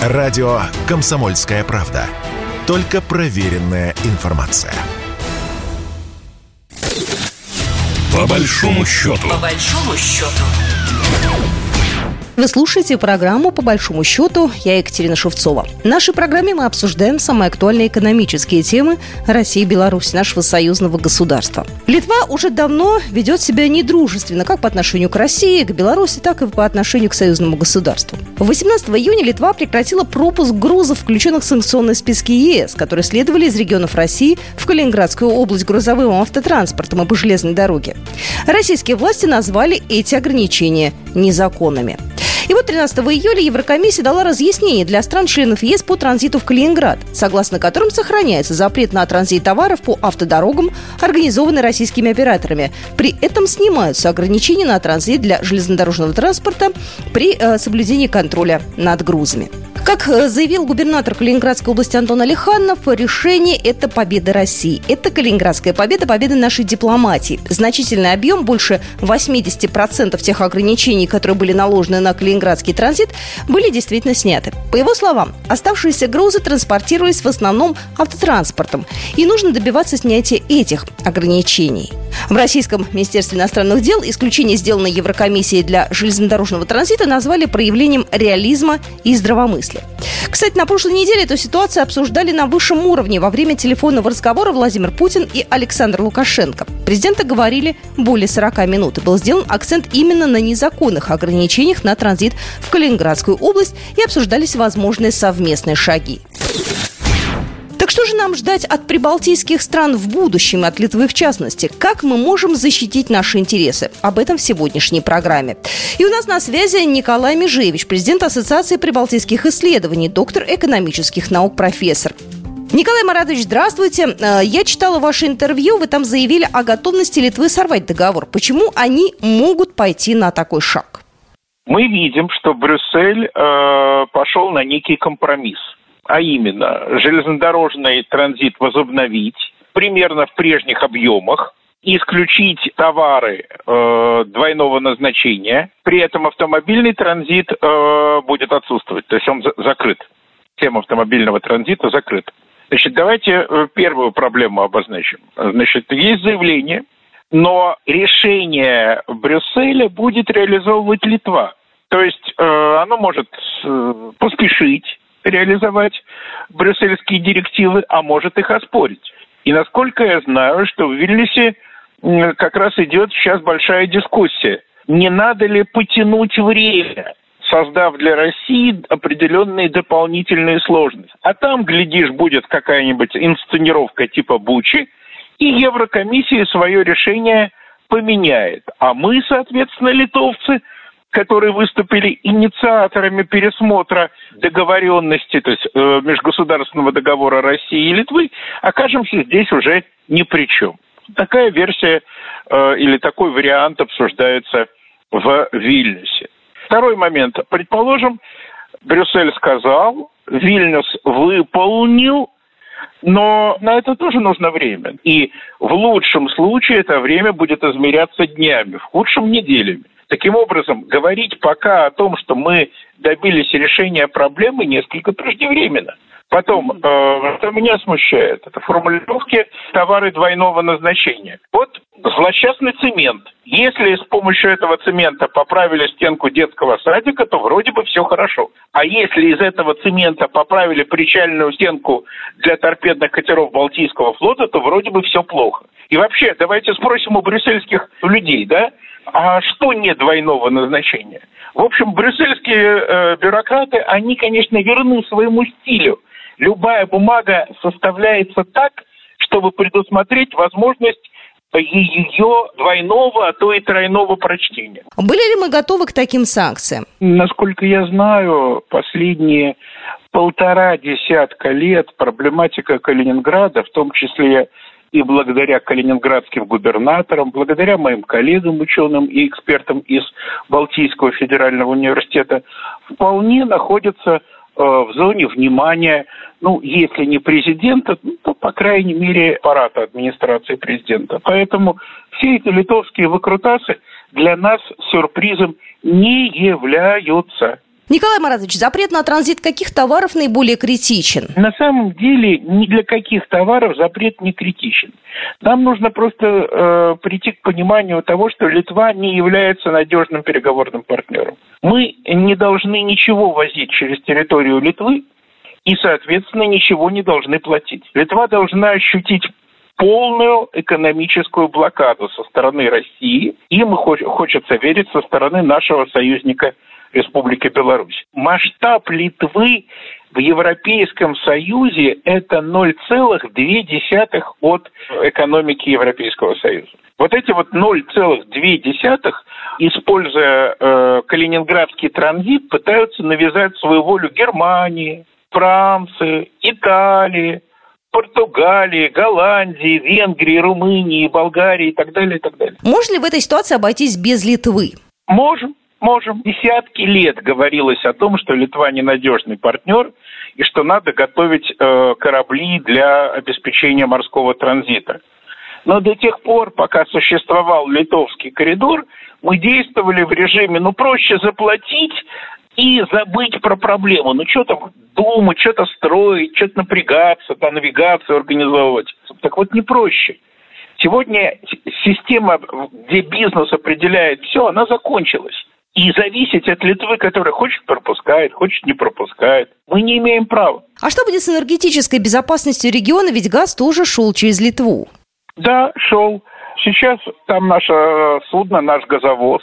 Радио «Комсомольская правда». Только проверенная информация. По большому счету. По большому счету. Вы слушаете программу «По большому счету». Я Екатерина Шевцова. В нашей программе мы обсуждаем самые актуальные экономические темы России и Беларуси, нашего союзного государства. Литва уже давно ведет себя недружественно как по отношению к России, к Беларуси, так и по отношению к союзному государству. 18 июня Литва прекратила пропуск грузов, включенных в санкционные списки ЕС, которые следовали из регионов России в Калининградскую область грузовым автотранспортом и по железной дороге. Российские власти назвали эти ограничения незаконными. И вот 13 июля Еврокомиссия дала разъяснение для стран-членов ЕС по транзиту в Калининград, согласно которым сохраняется запрет на транзит товаров по автодорогам, организованный российскими операторами. При этом снимаются ограничения на транзит для железнодорожного транспорта при э, соблюдении контроля над грузами. Как э, заявил губернатор Калининградской области Антон Алиханов, решение – это победа России. Это Калининградская победа, победа нашей дипломатии. Значительный объем, больше 80% тех ограничений, которые были наложены на калининградский транзит, были действительно сняты. По его словам, оставшиеся грузы транспортировались в основном автотранспортом. И нужно добиваться снятия этих ограничений. В Российском Министерстве иностранных дел исключение, сделанное Еврокомиссией для железнодорожного транзита, назвали проявлением реализма и здравомыслия. Кстати, на прошлой неделе эту ситуацию обсуждали на высшем уровне во время телефонного разговора Владимир Путин и Александр Лукашенко. Президенты говорили более 40 минут, и был сделан акцент именно на незаконных ограничениях на транзит в Калининградскую область и обсуждались возможные совместные шаги. Так что же нам ждать от прибалтийских стран в будущем, от Литвы в частности? Как мы можем защитить наши интересы? Об этом в сегодняшней программе. И у нас на связи Николай Межевич, президент Ассоциации прибалтийских исследований, доктор экономических наук, профессор. Николай Маратович, здравствуйте. Э, я читала ваше интервью, вы там заявили о готовности Литвы сорвать договор. Почему они могут пойти на такой шаг? Мы видим, что Брюссель э, пошел на некий компромисс а именно железнодорожный транзит возобновить примерно в прежних объемах, исключить товары э, двойного назначения, при этом автомобильный транзит э, будет отсутствовать, то есть он за- закрыт. Тема автомобильного транзита закрыта. Значит, давайте э, первую проблему обозначим. Значит, есть заявление, но решение Брюсселя будет реализовывать Литва. То есть э, оно может э, поспешить, реализовать брюссельские директивы, а может их оспорить. И насколько я знаю, что в Вильнюсе как раз идет сейчас большая дискуссия. Не надо ли потянуть время, создав для России определенные дополнительные сложности. А там, глядишь, будет какая-нибудь инсценировка типа Бучи, и Еврокомиссия свое решение поменяет. А мы, соответственно, литовцы – которые выступили инициаторами пересмотра договоренности, то есть э, межгосударственного договора России и Литвы, окажемся здесь уже ни при чем. Такая версия э, или такой вариант обсуждается в Вильнюсе. Второй момент. Предположим, Брюссель сказал, Вильнюс выполнил, но на это тоже нужно время. И в лучшем случае это время будет измеряться днями, в худшем – неделями. Таким образом, говорить пока о том, что мы добились решения проблемы, несколько преждевременно. Потом, э, что меня смущает, это формулировки товары двойного назначения. Вот злосчастный цемент. Если с помощью этого цемента поправили стенку детского садика, то вроде бы все хорошо. А если из этого цемента поправили причальную стенку для торпедных катеров Балтийского флота, то вроде бы все плохо. И вообще, давайте спросим у брюссельских людей, да, а что не двойного назначения? В общем, брюссельские э, бюрократы, они, конечно, верны своему стилю. Любая бумага составляется так, чтобы предусмотреть возможность ее двойного, а то и тройного прочтения. Были ли мы готовы к таким санкциям? Насколько я знаю, последние полтора десятка лет проблематика Калининграда, в том числе и благодаря калининградским губернаторам, благодаря моим коллегам, ученым и экспертам из Балтийского федерального университета, вполне находится э, в зоне внимания, ну, если не президента, ну, то, по крайней мере, аппарата администрации президента. Поэтому все эти литовские выкрутасы для нас сюрпризом не являются. Николай Маратович, запрет на транзит каких товаров наиболее критичен? На самом деле ни для каких товаров запрет не критичен. Нам нужно просто э, прийти к пониманию того, что Литва не является надежным переговорным партнером. Мы не должны ничего возить через территорию Литвы и, соответственно, ничего не должны платить. Литва должна ощутить полную экономическую блокаду со стороны России. Им хочется верить со стороны нашего союзника Республики Беларусь. Масштаб Литвы в Европейском Союзе это 0,2 от экономики Европейского Союза. Вот эти вот 0,2, используя э, калининградский транзит, пытаются навязать свою волю Германии, Франции, Италии, Португалии, Голландии, Венгрии, Румынии, Болгарии и так далее, и так далее. Можно ли в этой ситуации обойтись без Литвы? Можем. Можем. Десятки лет говорилось о том, что Литва ненадежный партнер и что надо готовить э, корабли для обеспечения морского транзита. Но до тех пор, пока существовал литовский коридор, мы действовали в режиме, ну, проще заплатить и забыть про проблему. Ну, что там думать, что-то строить, что-то напрягаться, да, навигацию организовывать. Так вот, не проще. Сегодня система, где бизнес определяет все, она закончилась. И зависеть от Литвы, которая хочет пропускает, хочет не пропускает, мы не имеем права. А что будет с энергетической безопасностью региона? Ведь газ тоже шел через Литву. Да, шел. Сейчас там наше судно, наш газовоз,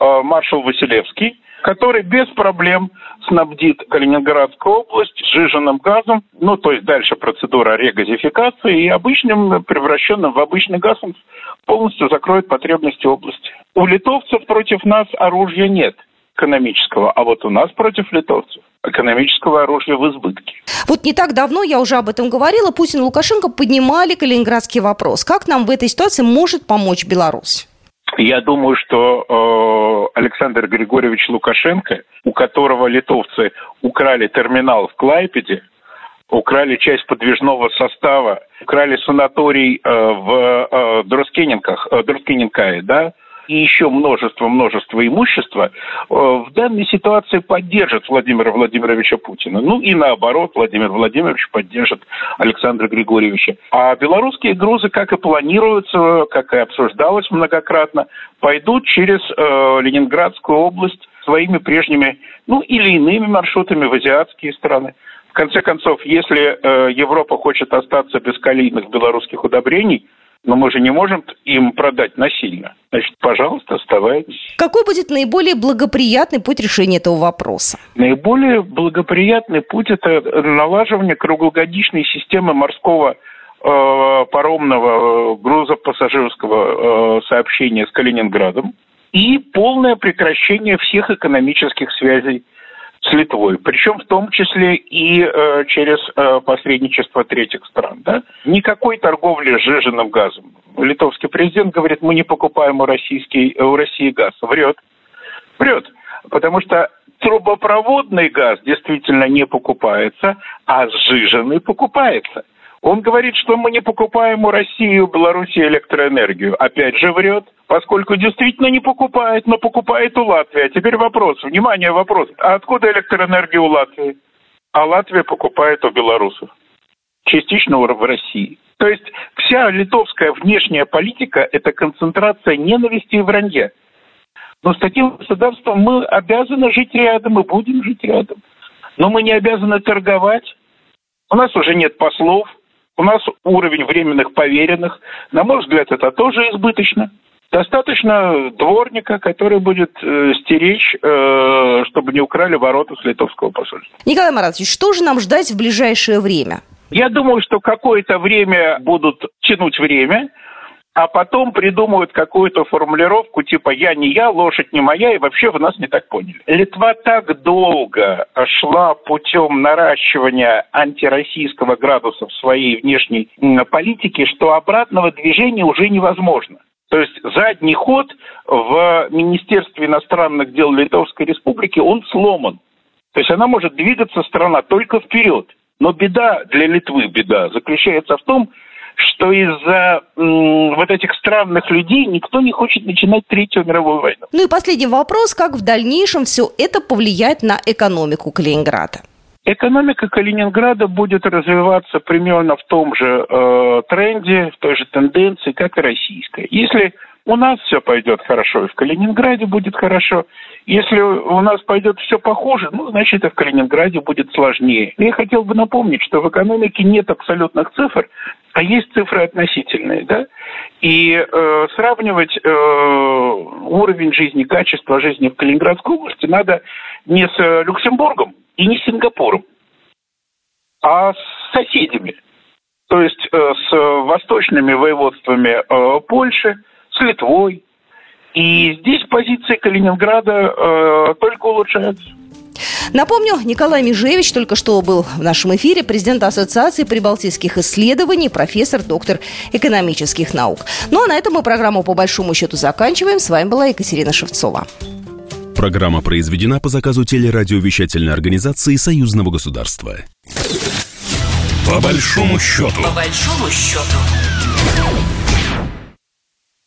э, маршал Василевский, который без проблем снабдит Калининградскую область сжиженным газом, ну, то есть дальше процедура регазификации, и обычным, превращенным в обычный газ, он полностью закроет потребности области. У литовцев против нас оружия нет экономического, а вот у нас против литовцев экономического оружия в избытке. Вот не так давно, я уже об этом говорила, Путин и Лукашенко поднимали калининградский вопрос. Как нам в этой ситуации может помочь Беларусь? Я думаю, что э, Александр Григорьевич Лукашенко, у которого литовцы украли терминал в Клайпеде, украли часть подвижного состава, украли санаторий э, в э, Дроскиненках, э, Дроскиненкае, да, и еще множество-множество имущества, э, в данной ситуации поддержит Владимира Владимировича Путина. Ну и наоборот, Владимир Владимирович поддержит Александра Григорьевича. А белорусские грузы, как и планируется, как и обсуждалось многократно, пойдут через э, Ленинградскую область своими прежними, ну или иными маршрутами в азиатские страны. В конце концов, если э, Европа хочет остаться без калийных белорусских удобрений, но мы же не можем им продать насильно. Значит, пожалуйста, оставайтесь. Какой будет наиболее благоприятный путь решения этого вопроса? Наиболее благоприятный путь – это налаживание круглогодичной системы морского э, паромного э, грузопассажирского э, сообщения с Калининградом и полное прекращение всех экономических связей с Литвой, причем в том числе и э, через э, посредничество третьих стран. Да? Никакой торговли сжиженным газом. Литовский президент говорит, мы не покупаем у, российский, у России газ. Врет. Врет. Потому что трубопроводный газ действительно не покупается, а сжиженный покупается. Он говорит, что мы не покупаем у России и у Беларуси электроэнергию. Опять же врет, поскольку действительно не покупает, но покупает у Латвии. А теперь вопрос, внимание, вопрос. А откуда электроэнергия у Латвии? А Латвия покупает у белорусов. Частично в России. То есть вся литовская внешняя политика – это концентрация ненависти и вранья. Но с таким государством мы обязаны жить рядом и будем жить рядом. Но мы не обязаны торговать. У нас уже нет послов, у нас уровень временных поверенных. На мой взгляд, это тоже избыточно. Достаточно дворника, который будет э, стеречь, э, чтобы не украли ворота с литовского посольства. Николай Маратович, что же нам ждать в ближайшее время? Я думаю, что какое-то время будут тянуть время, а потом придумают какую-то формулировку типа «я не я, лошадь не моя» и вообще вы нас не так поняли. Литва так долго шла путем наращивания антироссийского градуса в своей внешней политике, что обратного движения уже невозможно. То есть задний ход в Министерстве иностранных дел Литовской Республики, он сломан. То есть она может двигаться страна только вперед. Но беда для Литвы, беда, заключается в том, что из-за м, вот этих странных людей никто не хочет начинать Третью мировую войну. Ну и последний вопрос, как в дальнейшем все это повлияет на экономику Калининграда? Экономика Калининграда будет развиваться примерно в том же э, тренде, в той же тенденции, как и российская. Если у нас все пойдет хорошо, и в Калининграде будет хорошо. Если у нас пойдет все похоже, ну, значит, и в Калининграде будет сложнее. Я хотел бы напомнить, что в экономике нет абсолютных цифр, а есть цифры относительные, да? И э, сравнивать э, уровень жизни, качество жизни в Калининградской области надо не с Люксембургом, и не с Сингапуром, а с соседями. То есть э, с восточными воеводствами э, Польши, с Литвой. И здесь позиции Калининграда э, только улучшаются. Напомню, Николай Межевич только что был в нашем эфире, президент Ассоциации прибалтийских исследований, профессор, доктор экономических наук. Ну а на этом мы программу по большому счету заканчиваем. С вами была Екатерина Шевцова. Программа произведена по заказу телерадиовещательной организации Союзного государства. По большому счету. По большому счету.